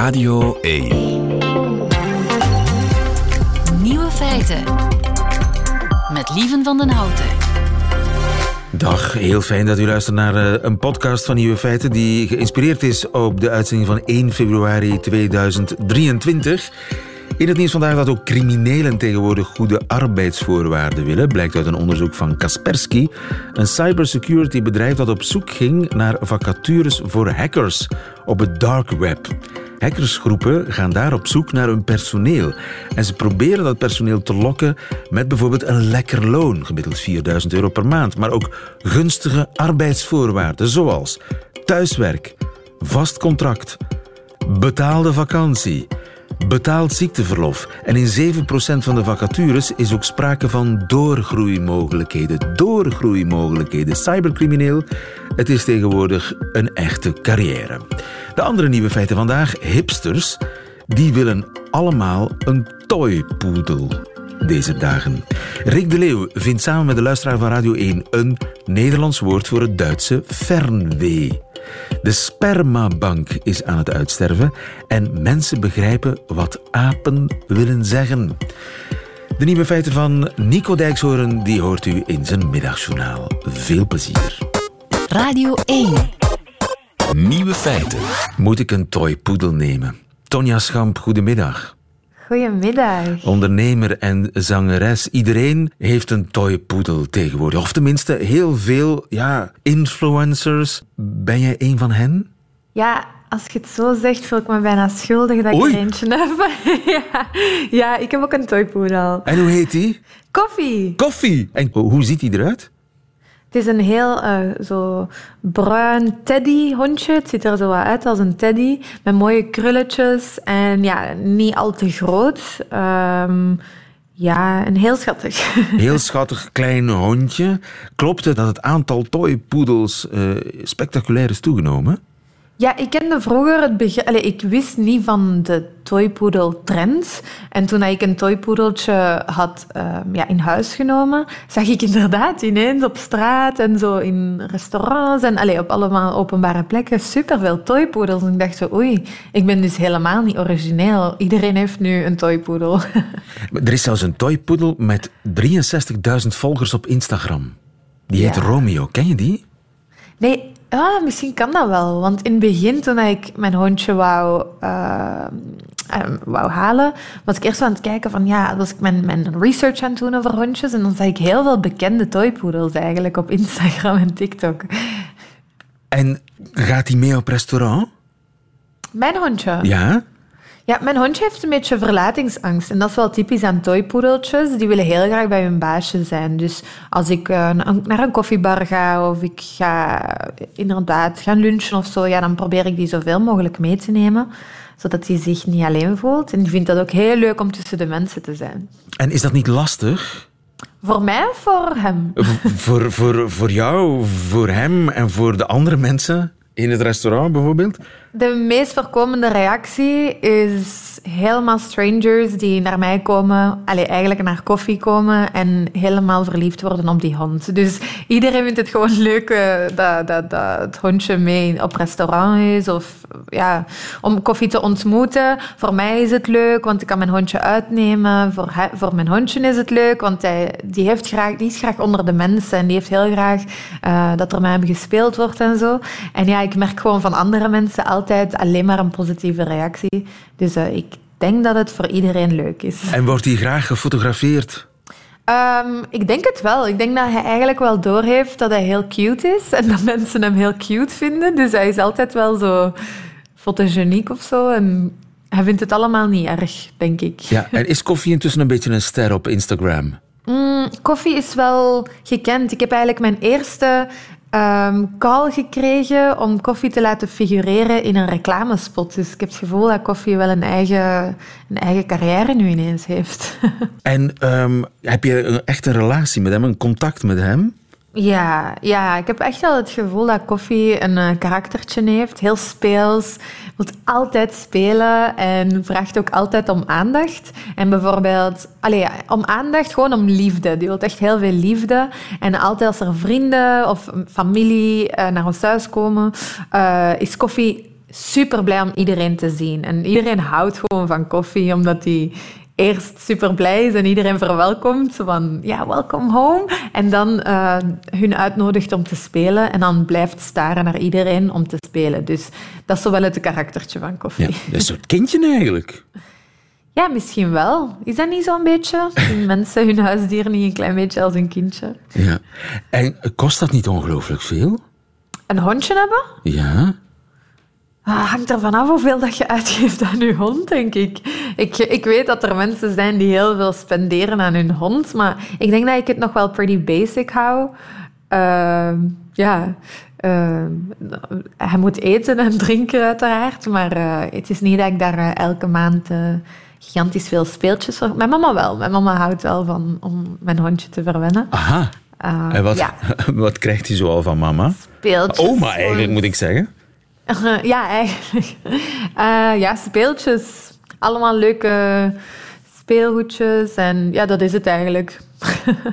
Radio 1. Nieuwe feiten. Met Lieven van den Houten. Dag, heel fijn dat u luistert naar eh, een podcast van Nieuwe Feiten die geïnspireerd is op de uitzending van 1 februari 2023. In het nieuws vandaag dat ook criminelen tegenwoordig goede arbeidsvoorwaarden willen, blijkt uit een onderzoek van Kaspersky, een cybersecurity bedrijf dat op zoek ging naar vacatures voor hackers op het dark web. Hackersgroepen gaan daar op zoek naar hun personeel. En ze proberen dat personeel te lokken met bijvoorbeeld een lekker loon, gemiddeld 4000 euro per maand, maar ook gunstige arbeidsvoorwaarden, zoals thuiswerk, vast contract, betaalde vakantie, betaald ziekteverlof. En in 7% van de vacatures is ook sprake van doorgroeimogelijkheden. Doorgroeimogelijkheden. Cybercrimineel, het is tegenwoordig een echte carrière. De andere nieuwe feiten vandaag, hipsters, die willen allemaal een toypoedel deze dagen. Rick de Leeuw vindt samen met de luisteraar van Radio 1 een Nederlands woord voor het Duitse fernweh. De spermabank is aan het uitsterven en mensen begrijpen wat apen willen zeggen. De nieuwe feiten van Nico Dijkshoorn die hoort u in zijn middagjournaal. Veel plezier. Radio 1. Nieuwe feiten. Moet ik een toypoedel nemen? Tonja Schamp, goedemiddag. Goedemiddag. Ondernemer en zangeres. Iedereen heeft een toypoedel tegenwoordig. Of tenminste, heel veel ja, influencers. Ben jij een van hen? Ja, als je het zo zegt, voel ik me bijna schuldig dat ik er eentje heb. ja. ja, ik heb ook een toypoedel. En hoe heet die? Koffie. Koffie. En hoe ziet die eruit? Het is een heel eh, zo bruin teddy-hondje. Het ziet er zo wat uit als een teddy. Met mooie krulletjes. En ja, niet al te groot. Ehm, ja, en heel schattig. Heel schattig klein hondje. Klopt het dat het aantal toypoedels eh, spectaculair is toegenomen? Ja, ik kende vroeger het begin... Allee, ik wist niet van de toypoedel-trend. En toen ik een toypoedeltje had ehm, ja, in huis genomen, zag ik inderdaad ineens op straat en zo in restaurants en allee, op allemaal openbare plekken superveel toypoedels. En ik dacht zo, oei, ik ben dus helemaal niet origineel. Iedereen heeft nu een toypoedel. Er is zelfs een toypoedel met 63.000 volgers op Instagram. Die heet Ja. Romeo. Ken je die? Nee, ah, misschien kan dat wel. Want in het begin, toen ik mijn hondje wou, eh, wou halen, was ik eerst aan het kijken van, ja, was ik mijn, mijn research aan het doen over hondjes. En dan zag ik heel veel bekende toypoedels eigenlijk op Instagram en TikTok. En gaat die mee op restaurant? Mijn hondje? Ja. Ja, mijn hondje heeft een beetje verlatingsangst. En dat is wel typisch aan toypoedeltjes. Die willen heel graag bij hun baasje zijn. Dus als ik eh, na- naar een koffiebar ga of ik ga inderdaad gaan lunchen of zo, ja, dan probeer ik die zoveel mogelijk mee te nemen. Zodat hij zich niet alleen voelt. En die vindt dat ook heel leuk om tussen de mensen te zijn. En is dat niet lastig? Voor mij of voor hem? Voor, voor, voor jou, voor hem en voor de andere mensen in het restaurant bijvoorbeeld? De meest voorkomende reactie is helemaal strangers die naar mij komen, allee, eigenlijk naar koffie komen en helemaal verliefd worden op die hond. Dus iedereen vindt het gewoon leuk eh, dat, dat, dat het hondje mee op restaurant is of ja, om koffie te ontmoeten. Voor mij is het leuk, want ik kan mijn hondje uitnemen. Voor, voor mijn hondje is het leuk, want hij, die, heeft graag, die is graag onder de mensen en die heeft heel graag eh, dat er met hem gespeeld wordt en zo. En ja, ik merk gewoon van andere mensen altijd alleen maar een positieve reactie. Dus eh, ik denk dat het voor iedereen leuk is. En wordt hij graag gefotografeerd? Ehm, ik denk het wel. Ik denk dat hij eigenlijk wel doorheeft dat hij heel cute is en dat mensen hem heel cute vinden. Dus hij is altijd wel zo fotogeniek of zo. En hij vindt het allemaal niet erg, denk ik. Ja, en is koffie intussen een beetje een ster op Instagram? Mm, koffie is wel gekend. Ik heb eigenlijk mijn eerste ehm, call gekregen om koffie te laten figureren in een reclamespot. Dus ik heb het gevoel dat koffie wel een eigen, een eigen carrière nu ineens heeft. En ehm, heb je echt een relatie met hem, een contact met hem? Ja, ja, ik heb echt wel het gevoel dat koffie een eh, karaktertje heeft. Heel speels, wil altijd spelen en vraagt ook altijd om aandacht. En bijvoorbeeld, allee, ja, om aandacht, gewoon om liefde. Die wil echt heel veel liefde. En altijd als er vrienden of familie eh, naar ons thuis komen, eh, is koffie super blij om iedereen te zien. En iedereen houdt gewoon van koffie, omdat hij eerst super blij is en iedereen verwelkomt van ja, welcome home. En dan uh, hun uitnodigt om te spelen en dan blijft staren naar iedereen om te spelen. Dus dat is zo wel het karaktertje van koffie. Ja, dat is een soort kindje eigenlijk. Ja, misschien wel. Is dat niet zo'n beetje? Zien mensen hun huisdier niet een klein beetje als een kindje? Ja. En kost dat niet ongelooflijk veel? Een hondje hebben? Ja. Ah, hangt ervan af hoeveel dat je uitgeeft aan je hond, denk ik. ik. Ik weet dat er mensen zijn die heel veel spenderen aan hun hond, maar ik denk dat ik het nog wel pretty basic hou. Uh, ja, uh, hij moet eten en drinken uiteraard, maar uh, het is niet dat ik daar eh, elke maand gigantisch veel speeltjes voor... Mijn mama wel. Mijn mama houdt wel van om mijn hondje te verwennen. Aha. en wat, ja. wat krijgt hij zoal van mama? Speeltjes. Oma eigenlijk, moet ik zeggen. ja, eigenlijk. ja, speeltjes. Allemaal leuke speelgoedjes. En ja, dat is het eigenlijk.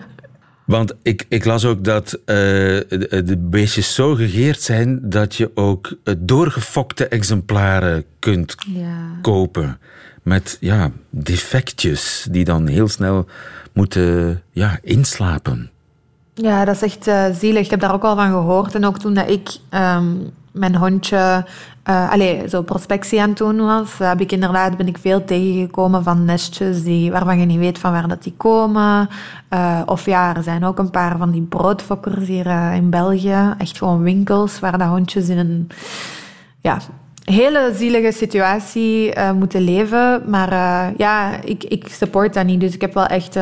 Want ik, ik las ook dat uh, de, de, beestjes zo gegeerd zijn dat je ook doorgefokte exemplaren kunt ja. kopen. Met ja, defectjes die dan heel snel moeten ja, inslapen. Ja, dat is echt uh, zielig. Ik heb daar ook al van gehoord. En ook toen dat ik um, mijn hondje uh, allez, zo prospectie aan het doen was, heb ik inderdaad, ben ik veel tegengekomen van nestjes die, waarvan je niet weet van waar dat die komen. Uh, of ja, er zijn ook een paar van die broodfokkers hier uh, in België. Echt gewoon winkels waar de hondjes in een ja, hele zielige situatie moeten leven. Maar ja, ik, ik support dat niet. Dus ik heb wel echt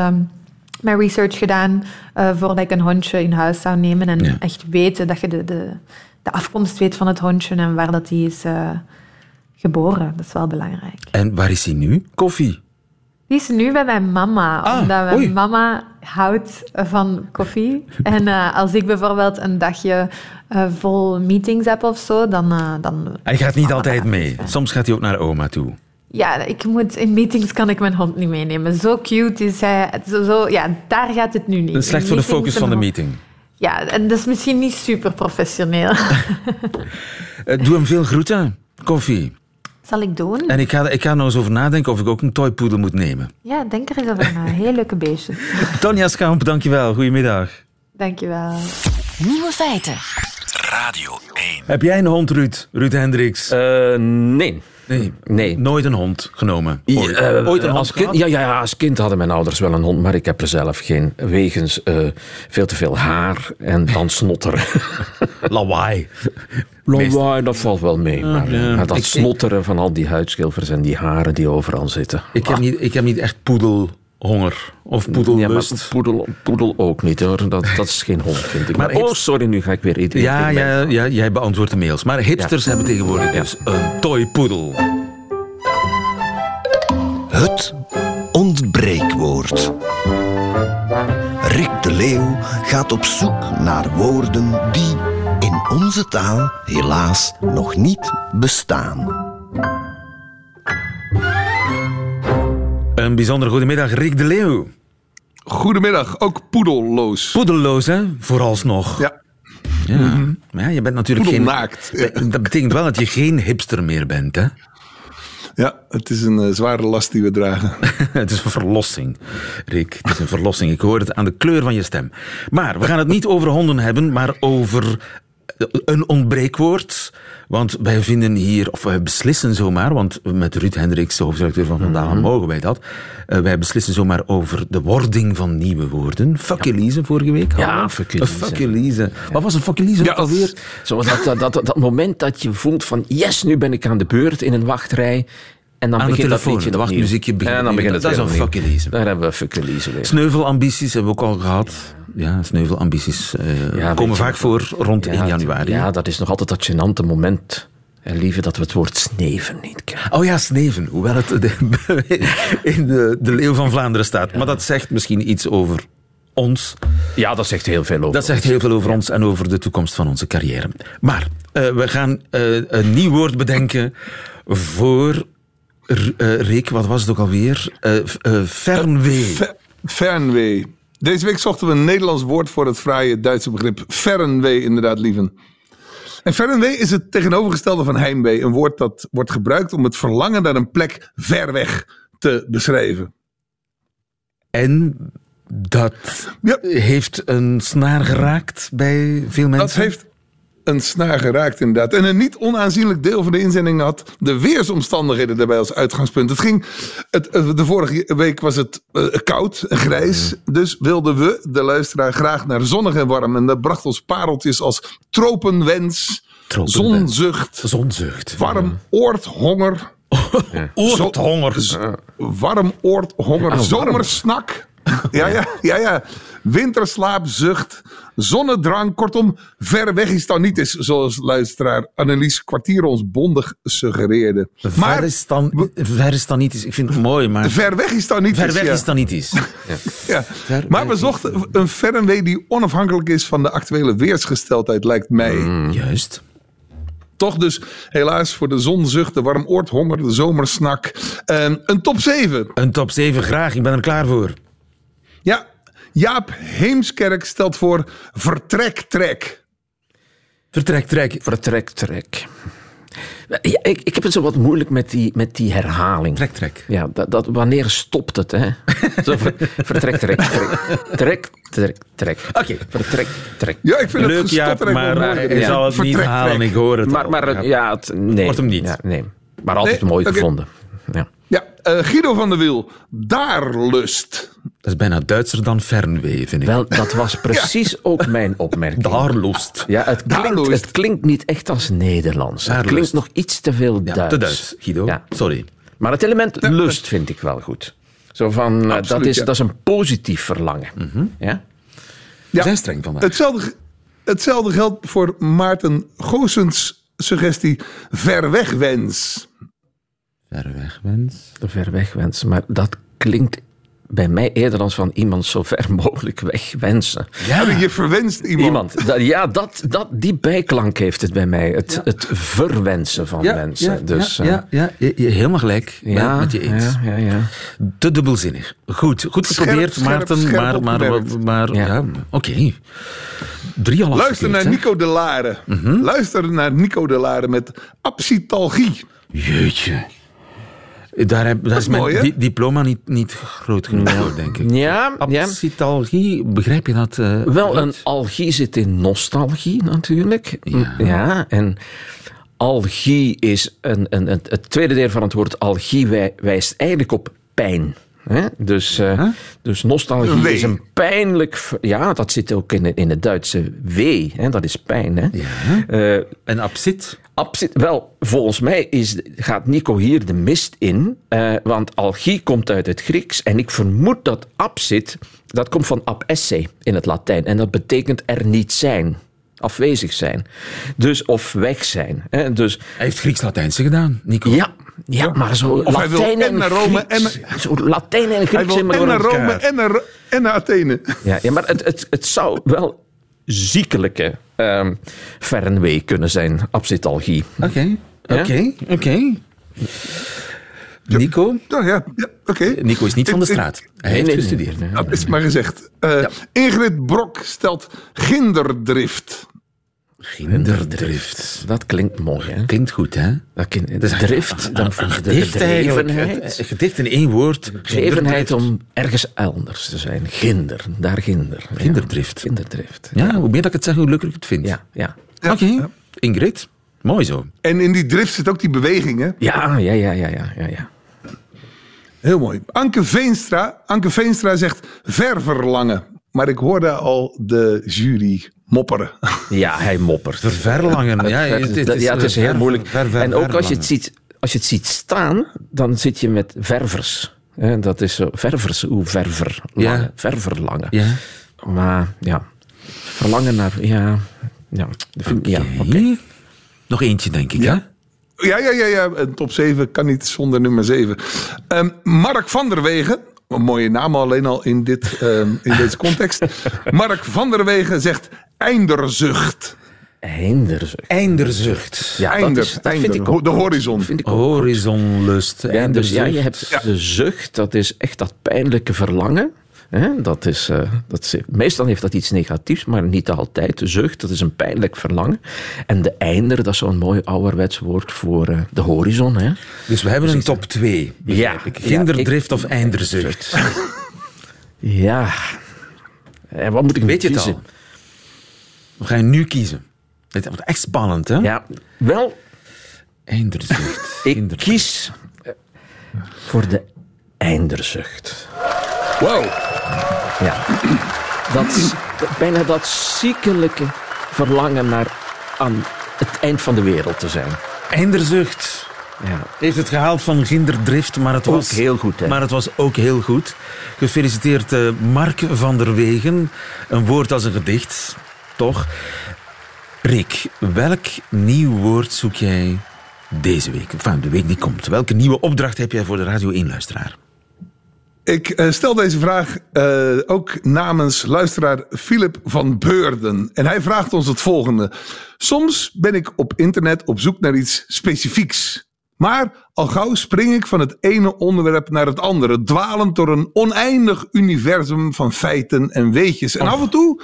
mijn research gedaan voordat ik een hondje in huis zou nemen. En Ja. echt weten dat je de, de, de afkomst weet van het hondje en waar dat die is uh, geboren. Dat is wel belangrijk. En waar is hij nu? Koffie. Die is nu bij mijn mama, Ah, omdat mijn oei. mama houdt van koffie. En uh, als ik bijvoorbeeld een dagje uh, vol meetings heb of zo, dan... uh, dan Hij gaat niet altijd mee. Soms gaat hij ook naar oma toe. Ja, ik moet, in meetings kan ik mijn hond niet meenemen. Zo cute is hij. Zo, zo, ja, daar gaat het nu niet. Dat is slecht voor de focus van de meeting. Ja, en dat is misschien niet super professioneel. Eh, doe hem veel groeten, koffie. Zal ik doen? En ik ga, ik ga nog eens over nadenken of ik ook een toypoedel moet nemen. Ja, denk er eens over na. Heel leuke beestjes. Tonja Schamp, dankjewel. Goedemiddag. Dankjewel. Nieuwe feiten. Radio 1. Heb jij een hond, Ruud? Ruud Hendricks? Eh, nee. Nee. nee. Nooit een hond genomen? Ja, Ooit, eh, Ooit een hond als kind, ja, ja, ja, als kind hadden mijn ouders wel een hond, maar ik heb er zelf geen. Wegens eh, veel te veel haar en dan snotteren. Lawaai. Lawaai, dat valt wel mee. Maar, ja. maar dat Ik- snotteren van al die huidschilfers en die haren die overal zitten. Ik heb, niet, ik heb niet echt poedelhonger of Ja, maar poedellust. poedel, poedel ook niet hoor. Dat, dat is geen hond, vind ik. Maar Maar, oh, sorry, nu ga ik weer eten. Ja, ja, ja, jij beantwoordt de mails. Maar hipsters hebben tegenwoordig dus een toypoedel. Het ontbreekwoord. Rick de Leeuw gaat op zoek naar woorden die in onze taal helaas nog niet bestaan. Een bijzonder goedemiddag, Rick de Leeuw. Goedemiddag, ook poedelloos. Poedelloos, hè? Vooralsnog. Ja, Ja. Maar ja, je bent natuurlijk geen... Ja. Dat betekent wel dat je geen hipster meer bent, hè? ja, het is een eh, zware last die we dragen. Het is een verlossing, Rick. Het is een verlossing. Ik hoor het aan de kleur van je stem. Maar we gaan het niet over honden hebben, maar over een ontbreekwoord. Want wij vinden hier, of wij beslissen zomaar, want met Ruud Hendricks, de hoofdredacteur van Vandaag, mogen wij dat. Eh, wij beslissen zomaar over de wording van nieuwe woorden. Fuck Elise vorige week. Ja, fuck Elise. Fuck Elise. Wat was een fuck Elise Ja, ook alweer? Zo dat, dat, dat, dat moment dat je voelt van yes, nu ben ik aan de beurt in een wachtrij. En dan Aan begint dat liedje wachtmuziekje begint En dan begint het Dat is een fuck Elise. Daar hebben we fuck Elise weer. Sneuvelambities hebben we ook al gehad. Ja, sneuvelambities eh, Ja, komen vaak voor rond 1 Ja, januari. Ja, dat is nog altijd dat gênante moment, hè, lieve, dat we het woord sneven niet kennen. Oh ja, sneven. Hoewel het de- in de, de Leeuw van Vlaanderen staat. Maar dat zegt misschien iets over ons. Ja, dat zegt heel veel over Dat zegt ons. heel veel over ons en over de toekomst van onze carrière. Maar eh, we gaan eh, een nieuw woord bedenken voor... Eh, Rick, wat was het ook alweer? Eh, eh, fernwee. Fe- Fernwee. Deze week zochten we een Nederlands woord voor het fraaie Duitse begrip fernwee, inderdaad, lieven. En fernwee is het tegenovergestelde van heimwee. Een woord dat wordt gebruikt om het verlangen naar een plek ver weg te beschrijven. En dat Ja. heeft een snaar geraakt bij veel mensen. Dat heeft een snaar geraakt inderdaad. En een niet onaanzienlijk deel van de inzending had de weersomstandigheden daarbij als uitgangspunt. Het ging, het, eh, de vorige week was het eh, koud en grijs. Dus wilden we, de luisteraar, graag naar zonnig en warm. En dat bracht ons pareltjes als tropenwens, Tropenwens. zonzucht, Zonzucht. warm oorthonger, Oorthonger. warm oorthonger, Ah, zomersnak. Ja, ja, ja, ja. Winterslaapzucht, zonnedrang. Kortom, ver weg is dan niet zoals luisteraar Annelies Kwartier ons bondig suggereerde. Ver Maar is dan, ver is dan niet eens. Ik vind het mooi, maar ver weg is dan niet ver weg ja. is dan niet eens. Ja. Ver Maar we is zochten een fernwee die onafhankelijk is van de actuele weersgesteldheid, lijkt mij. Juist. Toch dus helaas voor de zonzucht, de warm oorthonger, de zomersnak. Ehm, een top 7. Een top 7 graag, ik ben er klaar voor. Ja, Jaap Heemskerk stelt voor vertrektrek. Vertrek, trek. Vertrek, trek. Ja, ik, ik heb het zo wat moeilijk met die, met die herhaling. Trek, trek. Ja, dat, dat, wanneer stopt het, hè? Zo, ver- vertrek, trek, trek. Trek, trek, trek. Oké. Vertrek, trek. Ja, ik vind het Leuk, gestotter Jaap, maar wel mooi. je Ja. zal het niet Vertrek, halen, trek. ik hoor het Maar, al. maar het- ja, het, nee. Wordt hem niet. Ja, nee. Maar altijd Nee, mooi gevonden. Ja. Ja, eh, Guido van der Wiel, daar lust. Dat is bijna Duitser dan Fernwee, vind ik. Wel, dat was precies ook mijn opmerking. Daar lust. Ja, het klinkt, het klinkt niet echt als Nederlands. Daar Het klinkt nog iets te veel Ja, Duits. te Duits, Guido. Ja. Sorry. Maar het element lust vind ik wel goed. Zo van, eh, dat, is, ja. dat is een positief verlangen. Ja? We zijn streng vandaag. Hetzelfde, hetzelfde geldt voor Maarten Goossens suggestie verwegwens. Ver weg, wens. De ver weg wensen. Maar dat klinkt bij mij eerder als van iemand zo ver mogelijk weg wensen. Ja. Je verwenst iemand. Iemand. Dat, ja, dat, dat, die bijklank heeft het bij mij. Het, het verwensen van mensen. dus, ja, eh, ja, ja, je, je- helemaal gelijk. ja, met je eens. ja, ja, ja. Te dubbelzinnig. Goed, goed geprobeerd, scherp, Maarten. scherp maar, maar, maar, ja, Ja. oké. Drie al Luister naar hè? Nico de Lare. Luister naar Nico de Lare met absitalgie. Jeetje. Daar, heb, daar is, is mijn mooi, hè? di- diploma niet, niet groot genoeg voor, denk ik. Ja, ja. Absitalgie, begrijp je dat? eh, Wel, een algie zit in nostalgie natuurlijk. Ja. en algie is een, een, een- het tweede deel van het woord algie wij- wijst eigenlijk op pijn. Hè? Dus, eh, dus nostalgie wee. is een pijnlijk... Ja, dat zit ook in, het- in het Duitse wee. Hè? Dat is pijn. Hè? Eh, En absit? Absit, wel, volgens mij is, gaat Nico hier de mist in, eh, want algie komt uit het Grieks en ik vermoed dat absit, dat komt van ab esse in het Latijn en dat betekent er niet zijn, afwezig zijn, dus of weg zijn. Hè? Dus Hij heeft Grieks-Latijnse gedaan, Nico. ja, ja, maar zo Of hij wil Latijn en en, naar Rome Grieks, zo Latijn en Hij Grieks wil in en naar Rome en naar, en naar Athene. Ja, ja maar het, het, het zou wel ziekelijke ehm fernwee kunnen zijn, absitalgie. Oké, Ja? oké, oké. Nico? Nou ja, ja oké. Nico is niet van de straat. Hij heeft nee, nee, gestudeerd. nee, Dat is maar gezegd. Eh, Ingrid Brok stelt ginderdrift. Ginderdrift. Dat klinkt mooi, hè? Klinkt goed, hè? Dat kind, de is drift, een, dan de gedicht gedrevenheid. In één woord. Gedrevenheid om ergens anders te zijn. Ginder, daar ginder. Ja. Ginderdrift. Ginderdrift. Ja, hoe meer dat ik het zeg, hoe leuker ik het vind. Ja, ja. Oké, Ingrid. Mooi zo. En in die drift zit ook die beweging, hè? Ja, ja, ja, ja, ja, ja, ja. Heel mooi. Anke Veenstra, Anke Veenstra zegt ververlangen. Maar ik hoorde al de jury mopperen. Ja, hij moppert. Verlangen. Ja, het, ja, het is heel ver- moeilijk. ver- ver- en ook als je, het ziet, als je het ziet staan, dan zit je met ververs. Hè, Dat is zo, ververs, hoe verver. Ja. Ververlangen. Ja. Maar ja, verlangen naar, ja, ja, ja. Nog eentje, denk ik. Ja. Ja, ja, ja, ja. Een top 7 kan niet zonder nummer 7. Ehm, Mark van der Wegen. Een mooie naam alleen al in, dit, ehm, in deze context. Mark van der Wegen zegt einderzucht. Einderzucht. Einderzucht. Ja, Einder, dat, is, dat vind ik ook. De horizon. Vind ik ook. Horizonlust. Ja, dus ja, je hebt de zucht, dat is echt dat pijnlijke verlangen. Hè, dat is, eh, dat is, meestal heeft dat iets negatiefs, maar niet altijd. De zucht, dat is een pijnlijk verlangen. En de einder, dat is zo'n mooi ouderwets woord voor eh, de horizon. Hè. Dus we hebben een top 2. Ja, ik. ja, Kinderdrift of einderzucht. Ja. En wat moet ik Weet je het al? We gaan nu kiezen. Het wordt echt spannend, hè? Ja, wel, Einderzucht. ik kies eh, voor de einderzucht. Wow. Ja. Dat, bijna dat ziekelijke verlangen naar aan het eind van de wereld te zijn. Einderzucht. Ja. Heeft het gehaald van Ginderdrift, maar het Ook was heel goed, hè? Maar het was ook heel goed. Gefeliciteerd eh, Mark van der Wegen. Een woord als een gedicht, toch? Rick, welk nieuw woord zoek jij deze week? Enfin, de week die komt. Welke nieuwe opdracht heb jij voor de Radio 1-luisteraar? Ik eh, stel deze vraag eh, ook namens luisteraar Philip van Beurden. En hij vraagt ons het volgende. Soms ben ik op internet op zoek naar iets specifieks. Maar al gauw spring ik van het ene onderwerp naar het andere, dwalend door een oneindig universum van feiten en weetjes. En af en toe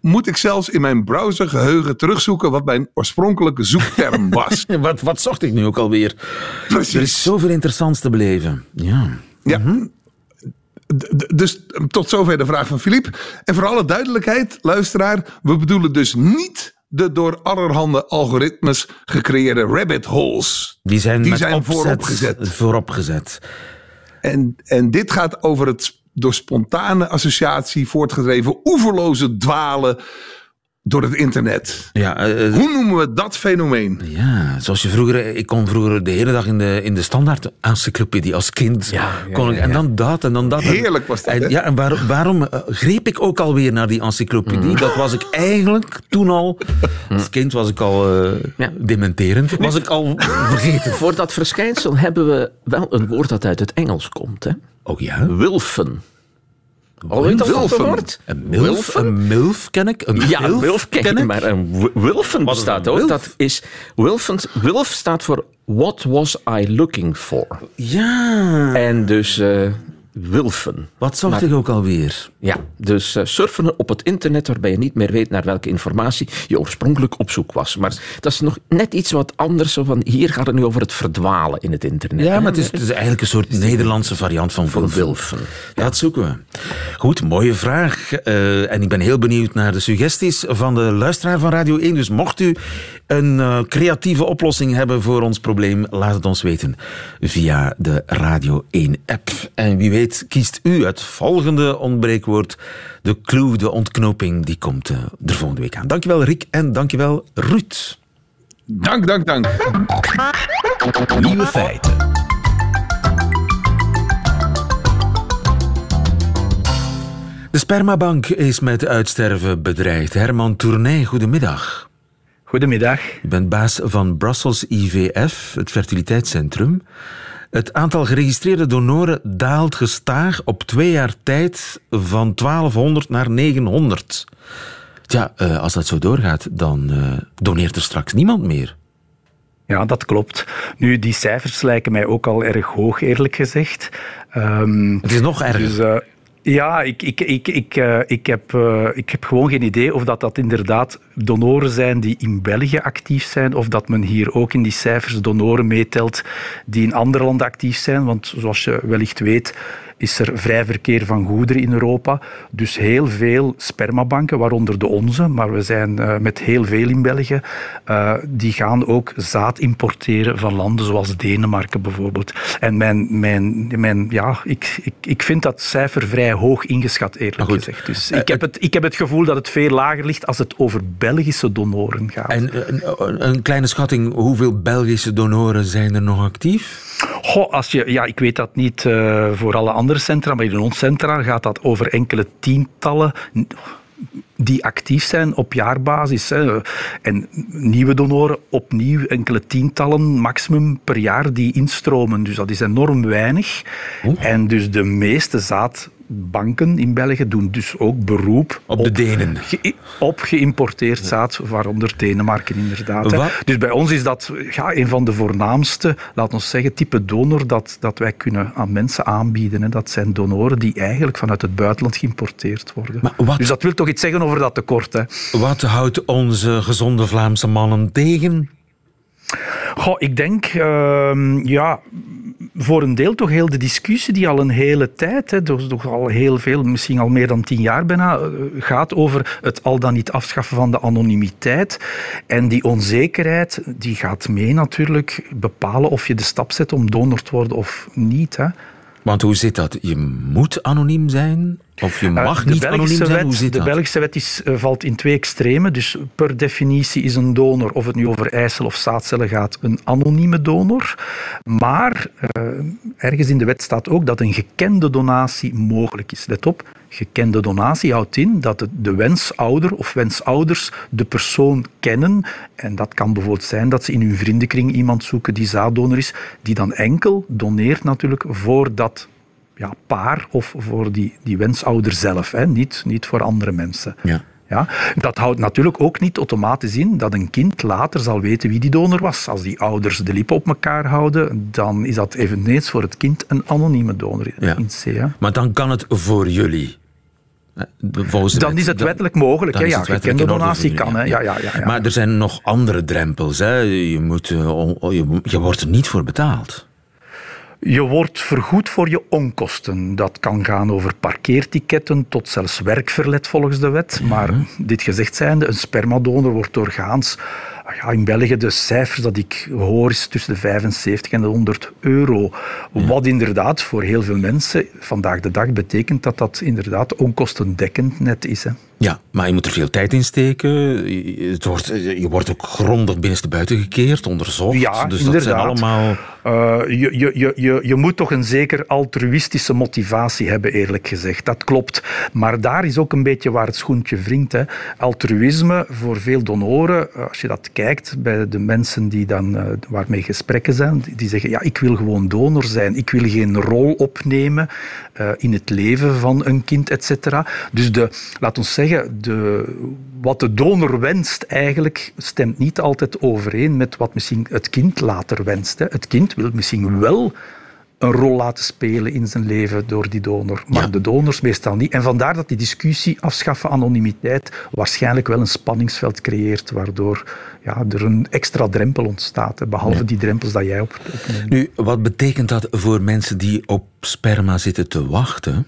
moet ik zelfs in mijn browsergeheugen terugzoeken wat mijn oorspronkelijke zoekterm was. Wat, wat zocht ik nu ook alweer? Precies. Er is zoveel interessants te beleven. Ja. Ja. D- Dus tot zover de vraag van Philippe. En voor alle duidelijkheid, luisteraar, we bedoelen dus niet de door allerhande algoritmes gecreëerde rabbit holes. Die zijn, Die zijn opzet vooropgezet. vooropgezet. En, en dit gaat over het door spontane associatie voortgedreven oeverloze dwalen door het internet. Ja, eh, eh, Hoe noemen we dat fenomeen? Ja, zoals je vroeger, ik kon vroeger de hele dag in de, in de standaard encyclopedie als kind. Ja, ja, kon ik, en ja. dan dat en dan dat. Heerlijk was dat, En, ja, en waar- waarom eh, greep ik ook alweer naar die encyclopedie? Mm. Dat was ik eigenlijk toen al, als kind was ik al eh, Ja. dementerend, was ik al vergeten. Voor dat verschijnsel hebben we wel een woord dat uit het Engels komt. Hè? Oh ja? Wilfen. Al woord? Een milf, Wilfen? een milf ken ik. Een Ja, milf Wilf ken ken ik, maar een wi- Wilfen bestaat ook. Dat is, Wilfen, Wilf staat voor What was I looking for? Ja, En dus eh, Wilfen. wat zocht ik ook alweer? Ja, dus eh, surfen op het internet waarbij je niet meer weet naar welke informatie je oorspronkelijk op zoek was. Maar dat is nog net iets wat anders. Zo van, hier gaat het nu over het verdwalen in het internet. Ja, hè? maar het is, het is eigenlijk een soort Nederlandse variant van Van wilfen. Wilfen. Dat zoeken we. Goed, mooie vraag. Eh, en ik ben heel benieuwd naar de suggesties van de luisteraar van Radio 1. Dus mocht u een eh, creatieve oplossing hebben voor ons probleem, laat het ons weten via de Radio 1-app. En wie weet kiest u het volgende ontbreekwoord. De clue, de ontknoping, die komt eh, er volgende week aan. Dankjewel Rick en dankjewel Ruud. Dank, dank, dank. Nieuwe feiten. De spermabank is met uitsterven bedreigd. Herman Tournay, goedemiddag. Goedemiddag. Je bent baas van Brussels IVF, het fertiliteitscentrum. Het aantal geregistreerde donoren daalt gestaag op twee jaar tijd van 1200 naar 900. Tja, eh, als dat zo doorgaat, dan eh, doneert er straks niemand meer. Ja, dat klopt. Nu, die cijfers lijken mij ook al erg hoog, eerlijk gezegd. Ehm, Het is nog erger. dus eh, ja, ik, ik, ik, ik, eh, ik, heb, eh, ik heb gewoon geen idee of dat, dat inderdaad donoren zijn die in België actief zijn, of dat men hier ook in die cijfers donoren meetelt die in andere landen actief zijn. Want zoals je wellicht weet, is er vrij verkeer van goederen in Europa. Dus heel veel spermabanken, waaronder de onze, maar we zijn eh, met heel veel in België, eh, die gaan ook zaad importeren van landen zoals Denemarken bijvoorbeeld. En mijn, mijn, mijn, ja, ik, ik, ik vind dat cijfer vrij hoog ingeschat, eerlijk goed, gezegd. Dus eh, ik, heb het, ik heb het gevoel dat het veel lager ligt als het over Belgische donoren gaat. En een, een- een kleine schatting, hoeveel Belgische donoren zijn er nog actief? Goh, als je, ja, ik weet dat niet eh, voor alle andere centra, maar in ons centra gaat dat over enkele tientallen die actief zijn op jaarbasis. Hè. En nieuwe donoren opnieuw enkele tientallen maximum per jaar die instromen. Dus dat is enorm weinig. En dus de meeste zaad banken in België doen dus ook beroep Op de Denen. ge- op geïmporteerd zaad, waaronder Denemarken inderdaad. Wat- Dus bij ons is dat ja, een van de voornaamste, laten we zeggen, type donor dat, dat wij kunnen aan mensen aanbieden. Hè. Dat zijn donoren die eigenlijk vanuit het buitenland geïmporteerd worden. Wat- Dus dat wil toch iets zeggen over dat tekort. Hè. Wat houdt onze gezonde Vlaamse mannen tegen? Goh, ik denk, ehm, ja, voor een deel toch heel de discussie die al een hele tijd, hè, toch al heel veel, misschien al meer dan tien jaar bijna, eh, gaat over het al dan niet afschaffen van de anonimiteit. En die onzekerheid, die gaat mee natuurlijk bepalen of je de stap zet om donor te worden of niet. Hè. Want hoe zit dat? Je moet anoniem zijn? Of je mag Eh, de niet anoniem zijn? Hoe zit de dat? Belgische wet is, eh, valt in twee extremen. Dus per definitie is een donor, of het nu over eicel of zaadcellen gaat, een anonieme donor. Maar eh, ergens in de wet staat ook dat een gekende donatie mogelijk is. Let op, gekende donatie houdt in dat de, de wensouder of wensouders de persoon kennen. En dat kan bijvoorbeeld zijn dat ze in hun vriendenkring iemand zoeken die zaaddonor is, die dan enkel doneert natuurlijk voor dat ja, paar of voor die, die wensouder zelf, hè? Niet, niet voor andere mensen. Ja. Ja, dat houdt natuurlijk ook niet automatisch in dat een kind later zal weten wie die donor was. Als die ouders de lippen op elkaar houden, dan is dat eveneens voor het kind een anonieme donor Ja. in C. hè. Maar dan kan het voor jullie. Eh, Volgens de Dan is het wettelijk mogelijk. Hè? Ja, orde donatie kan. Ja, ja, ja, ja. Maar er zijn nog andere drempels. Hè? Je, moet, eh, on- je, je wordt er niet voor betaald. Je wordt vergoed voor je onkosten. Dat kan gaan over parkeertiketten tot zelfs werkverlet volgens de wet. Maar dit gezegd zijnde, een spermadonor wordt doorgaans... ah Ja, in België, de cijfers dat ik hoor, is tussen de 75 en de 100 euro. Wat inderdaad voor heel veel mensen vandaag de dag betekent dat dat inderdaad onkostendekkend net is. Hè. Ja, maar je moet er veel tijd in steken. Je, het wordt, je wordt ook grondig binnenstebuiten gekeerd, onderzocht. Ja, dus dat zijn inderdaad. allemaal... Eh, je, je, je, je, je moet toch een zeker altruïstische motivatie hebben, eerlijk gezegd. Dat klopt. Maar daar is ook een beetje waar het schoentje wringt. Hè. Altruïsme voor veel donoren, eh, als je dat kijkt bij de mensen die dan, eh, waarmee gesprekken zijn, die- zeggen, ja, ik wil gewoon donor zijn. Ik wil geen rol opnemen in het leven van een kind, et cetera. Dus de, laat ons zeggen, de, wat de donor wenst eigenlijk stemt niet altijd overeen met wat misschien het kind later wenst. Hè. Het kind wil misschien wel een rol laten spelen in zijn leven door die donor, maar Ja. de donors meestal niet. En vandaar dat die discussie afschaffen anonimiteit waarschijnlijk wel een spanningsveld creëert, waardoor ja, er een extra drempel ontstaat, hè, behalve die drempels dat jij op. Nu, wat betekent dat voor mensen die op sperma zitten te wachten?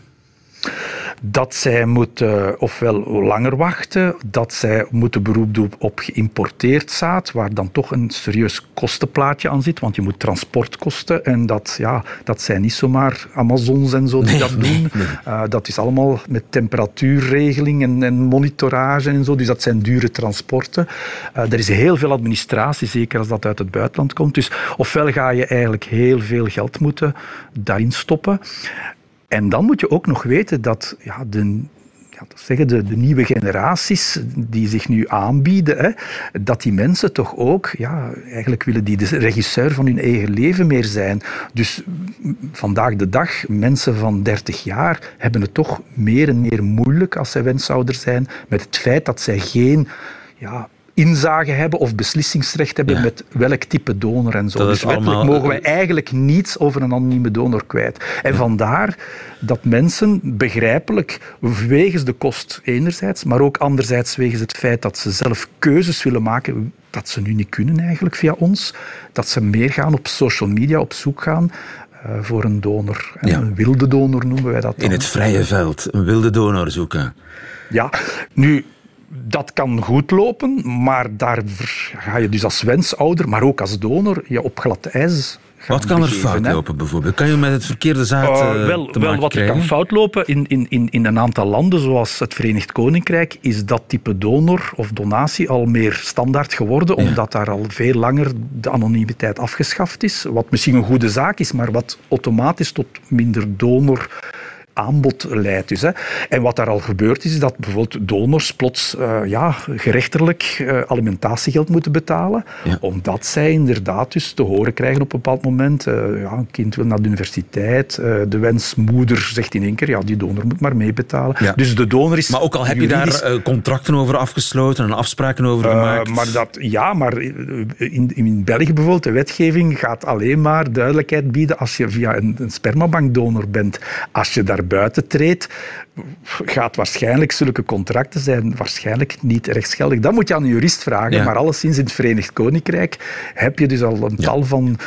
Dat zij moeten ofwel langer wachten, dat zij moeten beroep doen op geïmporteerd zaad, waar dan toch een serieus kostenplaatje aan zit, want je moet transportkosten en dat, ja, dat zijn niet zomaar Amazons en zo die Nee, dat nee, doen. nee. Uh, dat is allemaal met temperatuurregeling en, en, monitorage en zo, dus dat zijn dure transporten. Uh, er is heel veel administratie, zeker als dat uit het buitenland komt. Dus ofwel ga je eigenlijk heel veel geld moeten daarin stoppen. En dan moet je ook nog weten dat ja, de, ja, zeggen de, de nieuwe generaties die zich nu aanbieden, hè, dat die mensen toch ook, ja, eigenlijk willen die de regisseur van hun eigen leven meer zijn. Dus vandaag de dag, mensen van 30 jaar hebben het toch meer en meer moeilijk als zij wensouder zijn met het feit dat zij geen ja, inzage hebben of beslissingsrecht hebben Ja. met welk type donor en zo. Dat dus wettelijk allemaal- mogen wij eigenlijk niets over een anonieme donor kwijt. En vandaar dat mensen begrijpelijk wegens de kost enerzijds, maar ook anderzijds wegens het feit dat ze zelf keuzes willen maken dat ze nu niet kunnen eigenlijk via ons, dat ze meer gaan op social media op zoek gaan eh, voor een donor. Ja. Een wilde donor noemen wij dat dan. In het vrije veld een wilde donor zoeken. Ja, nu, dat kan goed lopen, maar daar ga je dus als wensouder, maar ook als donor, je op glad ijs Wat kan er begeven, fout hè. lopen bijvoorbeeld? Kan je met het verkeerde zaad Uh, eh, wel, wel wat er kan fout lopen in, in, in, in een aantal landen, zoals het Verenigd Koninkrijk, is dat type donor of donatie al meer standaard geworden, omdat daar al veel langer de anonimiteit afgeschaft is. Wat misschien een goede zaak is, maar wat automatisch tot minder donor aanbod leidt. Dus, hè. En wat daar al gebeurd is, is dat bijvoorbeeld donors plots uh, ja, gerechtelijk uh, alimentatiegeld moeten betalen, ja. omdat zij inderdaad dus te horen krijgen op een bepaald moment, uh, ja, een kind wil naar de universiteit, de wensmoeder zegt in één keer, ja, die donor moet maar meebetalen. Ja. Dus de donor is... Maar ook al heb je daar contracten over afgesloten en afspraken over gemaakt? maar dat, ja, maar in, in België bijvoorbeeld, de wetgeving gaat alleen maar duidelijkheid bieden als je via een, een spermabankdonor bent. Als je daar buiten treedt, gaat waarschijnlijk zulke contracten zijn waarschijnlijk niet rechtsgeldig. Dat moet je aan een jurist vragen, maar alleszins in het Verenigd Koninkrijk heb je dus al een tal van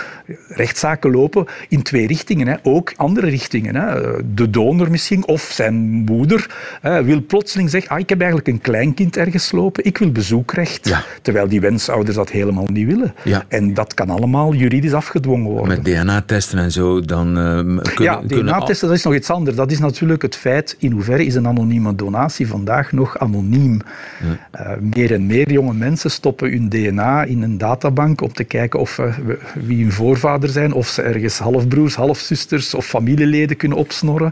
rechtszaken lopen in twee richtingen. Hè. Ook andere richtingen. Hè. De donor misschien, of zijn moeder, hè, wil plotseling zeggen, ah, ik heb eigenlijk een kleinkind ergens lopen, ik wil bezoekrecht. Terwijl die wensouders dat helemaal niet willen. En dat kan allemaal juridisch afgedwongen worden. Met DNA-testen en zo, dan uh, kunnen... Ja, DNA-testen, dat is nog iets anders. Dat is natuurlijk het feit in hoeverre is een anonieme donatie vandaag nog anoniem. Ja. Uh, meer en meer jonge mensen stoppen hun DNA in een databank om te kijken of, uh, wie hun voorvader zijn, of ze ergens halfbroers, halfzusters of familieleden kunnen opsnorren.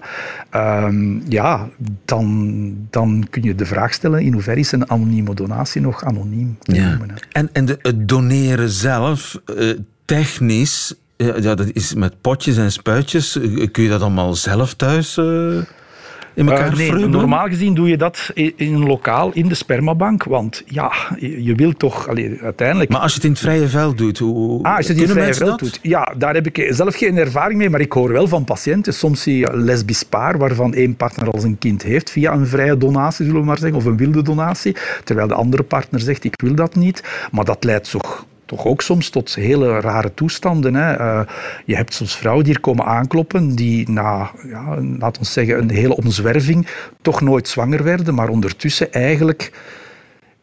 Uh, ja, dan, dan kun je de vraag stellen in hoeverre is een anonieme donatie nog anoniem te ja. noemen. En, en de, het doneren zelf, eh, technisch, ja, dat is met potjes en spuitjes. Kun je dat allemaal zelf thuis in elkaar uh, nee, Normaal gezien doe je dat in een lokaal, in de spermabank. Want ja, je wil toch allee, uiteindelijk... Maar als je het in het vrije veld doet, hoe ah, als je het in het vrije veld doet, ja, daar heb ik zelf geen ervaring mee, maar ik hoor wel van patiënten. Soms zie je lesbisch paar waarvan één partner al zijn kind heeft via een vrije donatie, zullen we maar zeggen, of een wilde donatie. Terwijl de andere partner zegt, ik wil dat niet. Maar dat leidt toch toch ook soms tot hele rare toestanden. Hè. Uh, je hebt soms vrouwen die hier komen aankloppen, die na, ja, laten we zeggen, een hele omzwerving toch nooit zwanger werden, maar ondertussen eigenlijk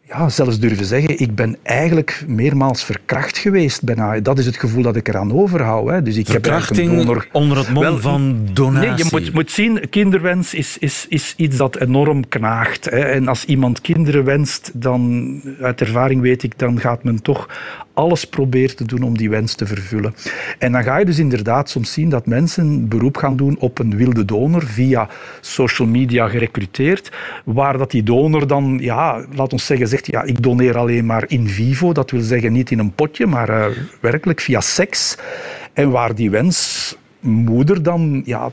ja, zelfs durven zeggen, ik ben eigenlijk meermaals verkracht geweest. Bijna. Dat is het gevoel dat ik eraan overhoud. Hè. Dus ik Verkrachting heb donor... onder het mom van donatie. Nee, je moet, moet zien, kinderwens is, is, is iets dat enorm knaagt. Hè. En als iemand kinderen wenst, dan, uit ervaring weet ik, dan gaat men toch alles proberen te doen om die wens te vervullen. En dan ga je dus inderdaad soms zien dat mensen beroep gaan doen op een wilde donor via social media gerecruiteerd, waar dat die donor dan, ja, laat ons zeggen, ja, ik doneer alleen maar in vivo, dat wil zeggen niet in een potje, maar uh, werkelijk via seks. En waar die wensmoeder dan, ja,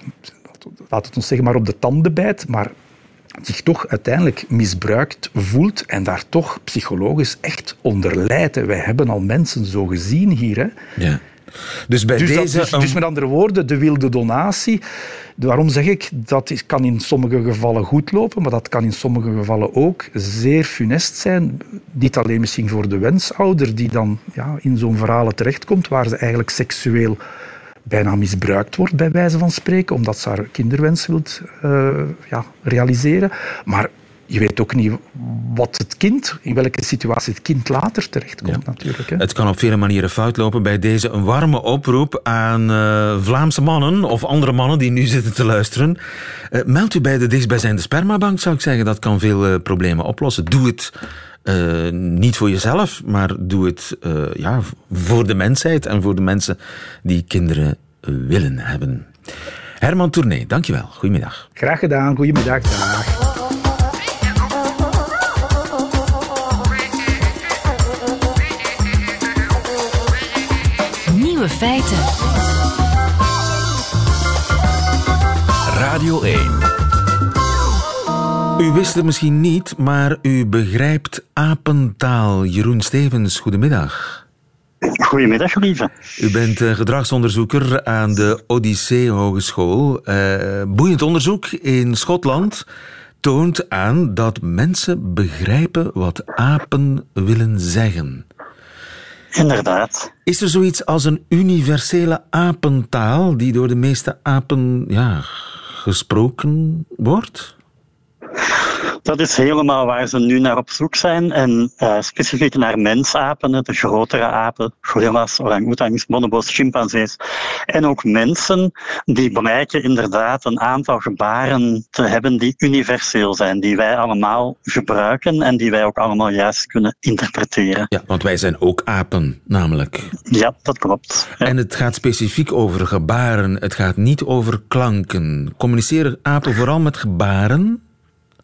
laat het ons zeggen, maar op de tanden bijt, maar zich toch uiteindelijk misbruikt voelt en daar toch psychologisch echt onder lijdt. Wij hebben al mensen zo gezien hier. Hè. Ja. Dus, bij dus, deze, dus, dus, met andere woorden, de wilde donatie. Waarom zeg ik dat kan in sommige gevallen goed lopen, maar dat kan in sommige gevallen ook zeer funest zijn. Niet alleen misschien voor de wensouder die dan ja, in zo'n verhalen terechtkomt, waar ze eigenlijk seksueel bijna misbruikt wordt, bij wijze van spreken, omdat ze haar kinderwens wilt uh, ja, realiseren. Maar je weet ook niet wat het kind, in welke situatie het kind later terechtkomt natuurlijk. Hè. Het kan op vele manieren fout lopen. Bij deze een warme oproep aan uh, Vlaamse mannen of andere mannen die nu zitten te luisteren. Uh, meld u bij de dichtstbijzijnde spermabank, zou ik zeggen. Dat kan veel uh, problemen oplossen. Doe het uh, niet voor jezelf, maar doe het uh, ja, voor de mensheid en voor de mensen die kinderen willen hebben. Herman Tournee, dankjewel. Goedemiddag. Graag gedaan. Goedemiddag. Dag. Nieuwe feiten. Radio 1. U wist het misschien niet, maar u begrijpt apentaal. Jeroen Stevens, goedemiddag. Goedemiddag, lieve. U bent uh, gedragsonderzoeker aan de Odyssee Hogeschool. Uh, boeiend onderzoek in Schotland toont aan dat mensen begrijpen wat apen willen zeggen. Inderdaad. Is er zoiets als een universele apentaal die door de meeste apen ja, gesproken wordt? Dat is helemaal waar ze nu naar op zoek zijn. En uh, specifiek naar mensapen, de grotere apen, gorillas, orang-oetangs, bonobos, chimpansees. En ook mensen die blijken inderdaad een aantal gebaren te hebben die universeel zijn, die wij allemaal gebruiken en die wij ook allemaal juist kunnen interpreteren. Ja, want wij zijn ook apen, namelijk. Ja, dat klopt. Ja. En het gaat specifiek over gebaren, het gaat niet over klanken. Communiceren apen vooral met gebaren?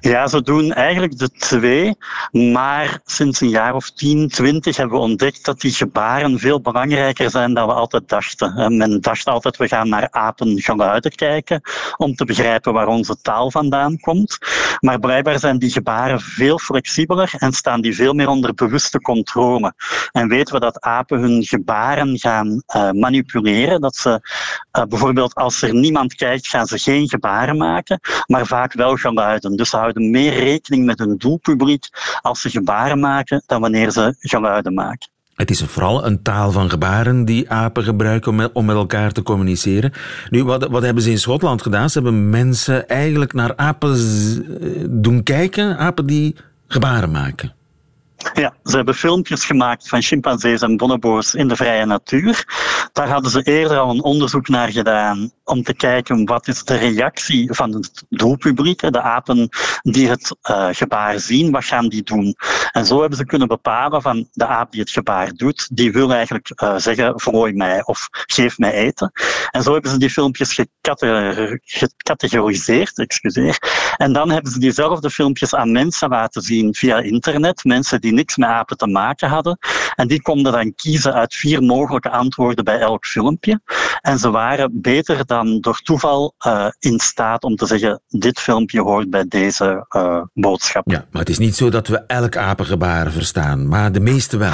Ja, ze doen eigenlijk de twee. Maar sinds een jaar of 10, 20 hebben we ontdekt dat die gebaren veel belangrijker zijn dan we altijd dachten. Men dacht altijd, we gaan naar apengeluiden kijken om te begrijpen waar onze taal vandaan komt. Maar blijkbaar zijn die gebaren veel flexibeler en staan die veel meer onder bewuste controle. En weten we dat apen hun gebaren gaan uh, manipuleren. Dat ze uh, bijvoorbeeld als er niemand kijkt, gaan ze geen gebaren maken, maar vaak wel geluiden. Dus ze meer rekening met hun doelpubliek als ze gebaren maken dan wanneer ze geluiden maken. Het is vooral een taal van gebaren die apen gebruiken om met, elkaar te communiceren. Nu, wat, wat hebben ze in Schotland gedaan? Ze hebben mensen eigenlijk naar apen doen kijken, apen die gebaren maken. Ja, ze hebben filmpjes gemaakt van chimpansees en bonobo's in de vrije natuur. Daar hadden ze eerder al een onderzoek naar gedaan om te kijken wat is de reactie van het doelpubliek, de apen die het uh, gebaar zien, wat gaan die doen. En zo hebben ze kunnen bepalen van de aap die het gebaar doet, die wil eigenlijk uh, zeggen vrooi mij of geef mij eten. En zo hebben ze die filmpjes gecategoriseerd, excuseer. En dan hebben ze diezelfde filmpjes aan mensen laten zien via internet, mensen die niks met apen te maken hadden. En die konden dan kiezen uit vier mogelijke antwoorden bij elk filmpje. En ze waren beter dan door toeval uh, in staat om te zeggen: dit filmpje hoort bij deze uh, boodschap. Ja, maar het is niet zo dat we elk apengebaar verstaan, maar de meeste wel.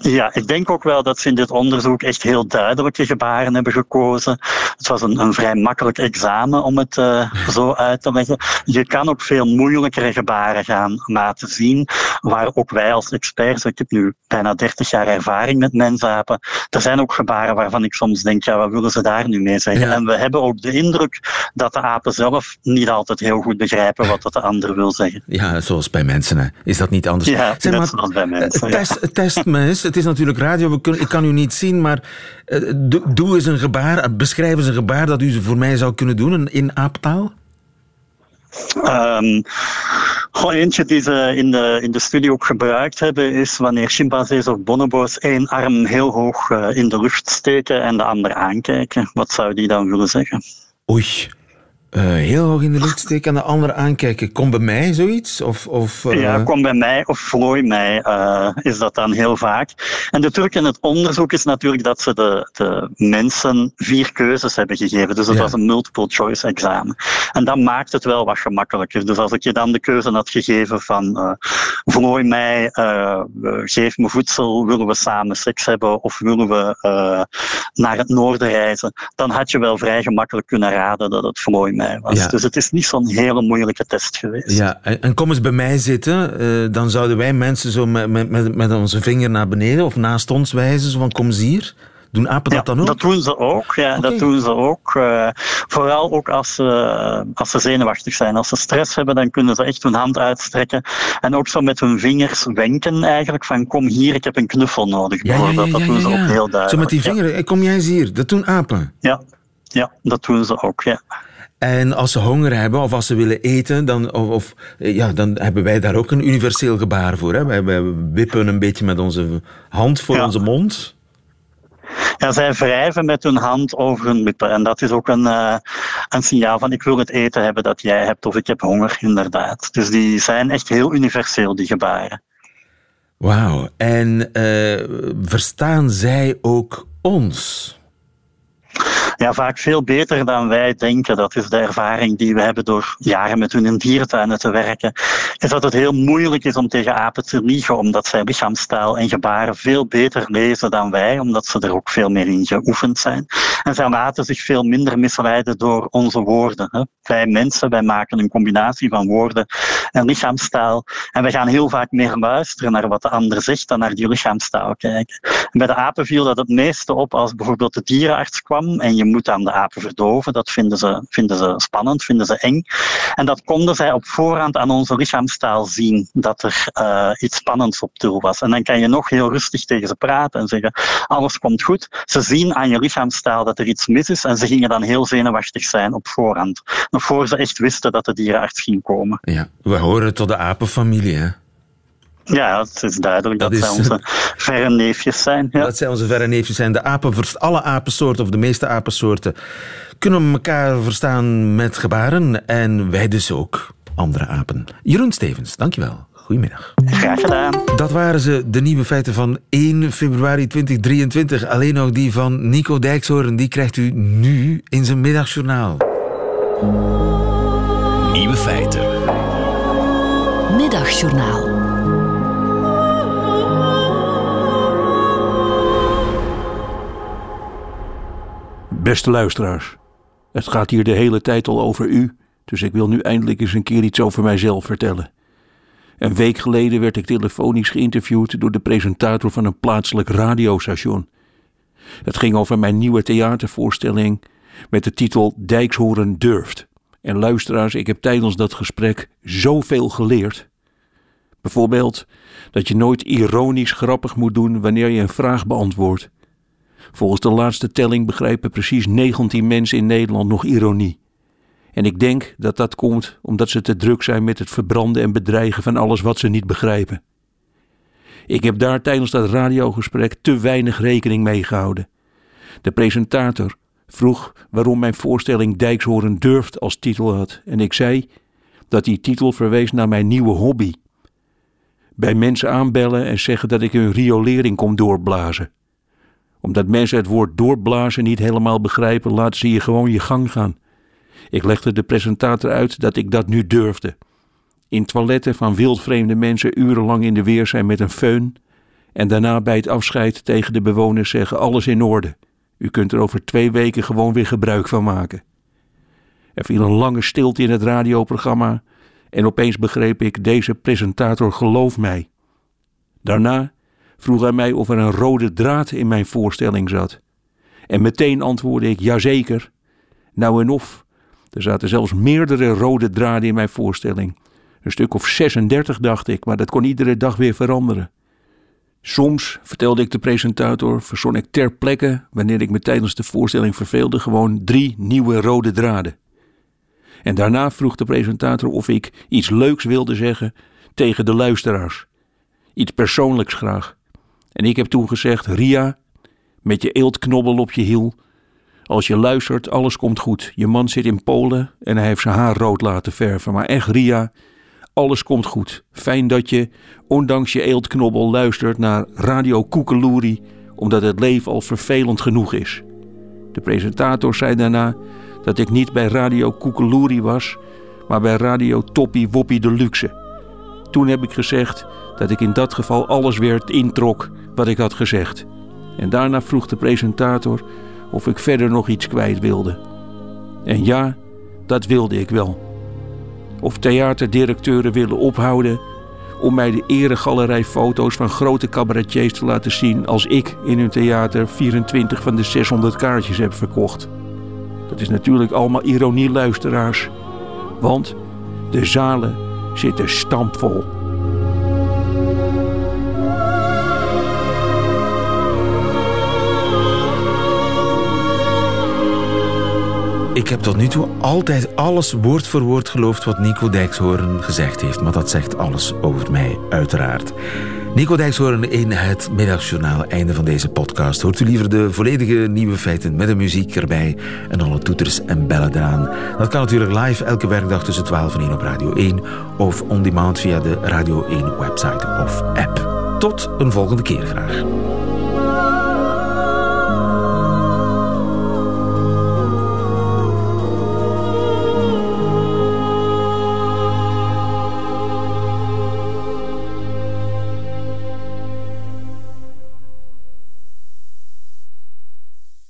Ja, ik denk ook wel dat ze in dit onderzoek echt heel duidelijke gebaren hebben gekozen. Het was een, een vrij makkelijk examen om het uh, zo uit te leggen. Je kan ook veel moeilijkere gebaren gaan laten zien, waar ook wij als experts, ik heb nu bijna 30 jaar ervaring met mensapen, er zijn ook gebaren waarvan ik soms denk, ja, wat willen ze daar nu mee zeggen? Ja. En we hebben ook de indruk dat de apen zelf niet altijd heel goed begrijpen wat de ander wil zeggen. Ja, zoals bij mensen, hè. is dat niet anders? Ja, zeg net zoals bij mensen. Test, ja. test me eens het is natuurlijk radio, we kunnen, ik kan u niet zien, maar uh, doe, doe eens een gebaar, beschrijf eens een gebaar dat u voor mij zou kunnen doen in aaptaal. Um, Goh, eentje die ze in de, in de studie ook gebruikt hebben, is wanneer chimpansees of bonobo's één arm heel hoog uh, in de lucht steken en de ander aankijken. Wat zou die dan willen zeggen? Oei, uh, heel hoog in de lucht steken en de ander aankijken. Kom bij mij zoiets? Of, of, uh... Ja, kom bij mij of vlooi mij uh, is dat dan heel vaak. En de truc in het onderzoek is natuurlijk dat ze de, de mensen vier keuzes hebben gegeven. Dus het ja. was een multiple choice examen. En dat maakt het wel wat gemakkelijker. Dus als ik je dan de keuze had gegeven van vlooi mij, geef me voedsel, willen we samen seks hebben of willen we naar het noorden reizen, dan had je wel vrij gemakkelijk kunnen raden dat het vlooi mij was. Ja. Dus het is niet zo'n hele moeilijke test geweest. Ja, en kom eens bij mij zitten. Uh, dan zouden wij mensen zo met, met, met onze vinger naar beneden of naast ons wijzen. Zo van, kom eens hier. Doen apen dat ja, dan ook? Dat doen ze ook. Ja, okay. dat doen ze ook. Uh, vooral ook als ze, als ze zenuwachtig zijn. Als ze stress hebben, dan kunnen ze echt hun hand uitstrekken. En ook zo met hun vingers wenken eigenlijk van kom hier, ik heb een knuffel nodig. Ja, ja, ja, dat doen ze ook heel duidelijk. Zo met die vinger, kom jij eens hier. Dat doen apen. Ja, ja dat doen ze ook, ja. En als ze honger hebben of als ze willen eten, dan, of, of, ja, dan hebben wij daar ook een universeel gebaar voor. Hè? Wij, wij wippen een beetje met onze hand voor ja. onze mond. Ja, zij wrijven met hun hand over hun lippen. En dat is ook een, uh, een signaal van ik wil het eten hebben dat jij hebt of ik heb honger, inderdaad. Dus die zijn echt heel universeel, die gebaren. Wauw. En uh, verstaan zij ook ons? Ja, vaak veel beter dan wij denken. Dat is de ervaring die we hebben door jaren met hun in dierentuinen te werken. Is dat het heel moeilijk is om tegen apen te liegen, omdat zij lichaamstaal en gebaren veel beter lezen dan wij, omdat ze er ook veel meer in geoefend zijn. En zij laten zich veel minder misleiden door onze woorden. Hè. Wij mensen, wij maken een combinatie van woorden en lichaamstaal. En wij gaan heel vaak meer luisteren naar wat de ander zegt dan naar die lichaamstaal kijken. En bij de apen viel dat het meeste op als bijvoorbeeld de dierenarts kwam en je moet aan de apen verdoven. Dat vinden ze, vinden ze spannend, vinden ze eng. En dat konden zij op voorhand aan onze lichaamstaal zien, dat er uh, iets spannends op tul was. En dan kan je nog heel rustig tegen ze praten en zeggen, alles komt goed. Ze zien aan je lichaamstaal dat er iets mis is en ze gingen dan heel zenuwachtig zijn op voorhand. Nog voor ze echt wisten dat de dierenarts ging komen. Ja, we horen tot de apenfamilie, hè? Ja, het is duidelijk dat, dat zij onze verre neefjes zijn. Ja. Dat zij onze verre neefjes zijn. De apen, alle apensoorten, of de meeste apensoorten, kunnen elkaar verstaan met gebaren. En wij dus ook, andere apen. Jeroen Stevens, dankjewel. Goedemiddag. Graag gedaan. Dat waren ze, de nieuwe feiten van 1 februari 2023. Alleen nog die van Nico Dijkshoorn. Die krijgt u nu in zijn middagjournaal. Nieuwe feiten. Middagjournaal. Beste luisteraars, het gaat hier de hele tijd al over u, dus ik wil nu eindelijk eens een keer iets over mijzelf vertellen. Een week geleden werd ik telefonisch geïnterviewd door de presentator van een plaatselijk radiostation. Het ging over mijn nieuwe theatervoorstelling met de titel Dijkshoren durft. En luisteraars, ik heb tijdens dat gesprek zoveel geleerd. Bijvoorbeeld dat je nooit ironisch grappig moet doen wanneer je een vraag beantwoordt. Volgens de laatste telling begrijpen precies 19 mensen in Nederland nog ironie. En ik denk dat dat komt omdat ze te druk zijn met het verbranden en bedreigen van alles wat ze niet begrijpen. Ik heb daar tijdens dat radiogesprek te weinig rekening mee gehouden. De presentator vroeg waarom mijn voorstelling Dijkshoren durft als titel had. En ik zei dat die titel verwees naar mijn nieuwe hobby. Bij mensen aanbellen en zeggen dat ik hun riolering kom doorblazen omdat mensen het woord doorblazen niet helemaal begrijpen, laten ze je gewoon je gang gaan. Ik legde de presentator uit dat ik dat nu durfde. In toiletten van wildvreemde mensen urenlang in de weer zijn met een föhn en daarna bij het afscheid tegen de bewoners zeggen alles in orde. U kunt er over twee weken gewoon weer gebruik van maken. Er viel een lange stilte in het radioprogramma en opeens begreep ik, deze presentator gelooft mij. Daarna vroeg hij mij of er een rode draad in mijn voorstelling zat. En meteen antwoordde ik jazeker. Nou en of, er zaten zelfs meerdere rode draden in mijn voorstelling. Een stuk of 36 dacht ik, maar dat kon iedere dag weer veranderen. Soms, vertelde ik de presentator, verzon ik ter plekke, wanneer ik me tijdens de voorstelling verveelde, gewoon drie nieuwe rode draden. En daarna vroeg de presentator of ik iets leuks wilde zeggen tegen de luisteraars. Iets persoonlijks graag. En ik heb toen gezegd: Ria, met je eeltknobbel op je hiel. Als je luistert, alles komt goed. Je man zit in Polen en hij heeft zijn haar rood laten verven. Maar echt, Ria, alles komt goed. Fijn dat je, ondanks je eeltknobbel, luistert naar Radio Koekeloeri, omdat het leven al vervelend genoeg is. De presentator zei daarna dat ik niet bij Radio Koekeloeri was, maar bij Radio Toppie Woppie Deluxe. Toen heb ik gezegd dat ik in dat geval alles weer introk wat ik had gezegd. En daarna vroeg de presentator of ik verder nog iets kwijt wilde. En ja, dat wilde ik wel. Of theaterdirecteuren willen ophouden om mij de eregalerij foto's van grote cabaretiers te laten zien als ik in hun theater 24 van de 600 kaartjes heb verkocht. Dat is natuurlijk allemaal ironie, luisteraars. Want de zalen zitten stampvol. Ik heb tot nu toe altijd alles woord voor woord geloofd wat Nico Dijkshoorn gezegd heeft. Maar dat zegt alles over mij, uiteraard. Nico Dijkshoorn in het middagjournaal, einde van deze podcast. Hoort u liever de volledige nieuwe feiten met de muziek erbij en alle toeters en bellen eraan? Dat kan natuurlijk live elke werkdag tussen 12 en 1 op Radio 1 of on demand via de Radio 1 website of app. Tot een volgende keer graag.